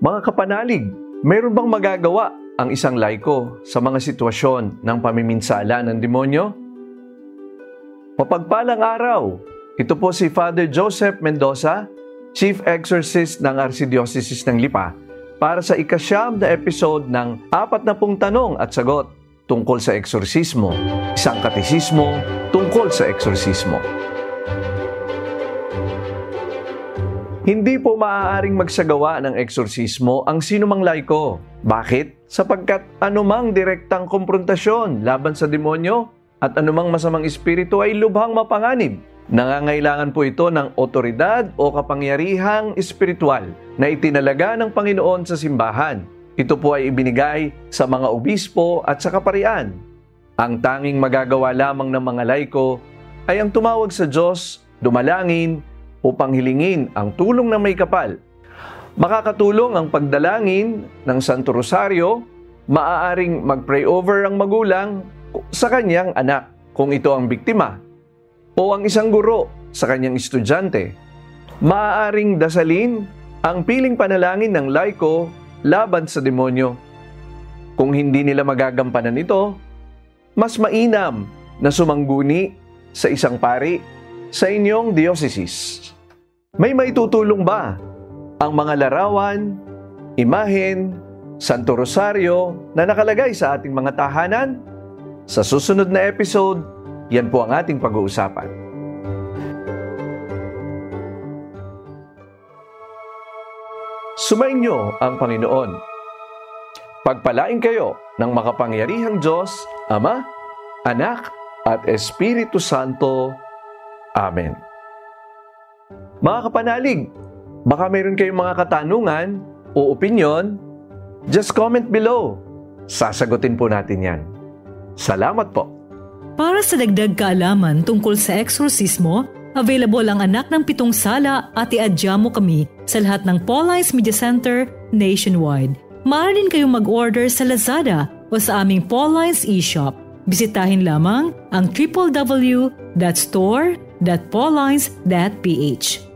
Mga kapanalig, mayroon bang magagawa ang isang laiko sa mga sitwasyon ng pamiminsala ng demonyo? Mapagpalang araw! Ito po si Father Joseph Mendoza, Chief Exorcist ng Archdiocese ng Lipa, para sa ikasyam na episode ng apat na pong tanong at sagot tungkol sa eksorsismo, isang katesismo tungkol sa eksorsismo. Hindi po maaaring magsagawa ng eksorsismo ang sinumang laiko. Bakit? Sapagkat anumang direktang komprontasyon laban sa demonyo at anumang masamang espiritu ay lubhang mapanganib. Nangangailangan po ito ng otoridad o kapangyarihang espiritual na itinalaga ng Panginoon sa simbahan. Ito po ay ibinigay sa mga obispo at sa kaparian. Ang tanging magagawa lamang ng mga laiko ay ang tumawag sa Diyos, dumalangin, upang hilingin ang tulong ng may kapal. Makakatulong ang pagdalangin ng Santo Rosario, maaaring mag-pray over ang magulang sa kanyang anak kung ito ang biktima, o ang isang guro sa kanyang estudyante. Maaaring dasalin ang piling panalangin ng laiko laban sa demonyo. Kung hindi nila magagampanan ito, mas mainam na sumangguni sa isang pari sa inyong diocese. May maitutulong ba ang mga larawan, imahen, Santo Rosario na nakalagay sa ating mga tahanan? Sa susunod na episode, yan po ang ating pag-uusapan. Sumainyo ang Panginoon. Pagpalain kayo ng makapangyarihang Diyos, Ama, Anak, at Espiritu Santo. Amen. Mga kapanalig, baka mayroon kayong mga katanungan o opinion, just comment below. Sasagutin po natin yan. Salamat po. Para sa dagdag kaalaman tungkol sa eksorsismo, available ang anak ng pitong sala at iadya mo kami sa lahat ng Pauline's Media Center nationwide. Maaari din kayong mag-order sa Lazada o sa aming Pauline's e-shop. Bisitahin lamang ang pauline.pauline's.ph.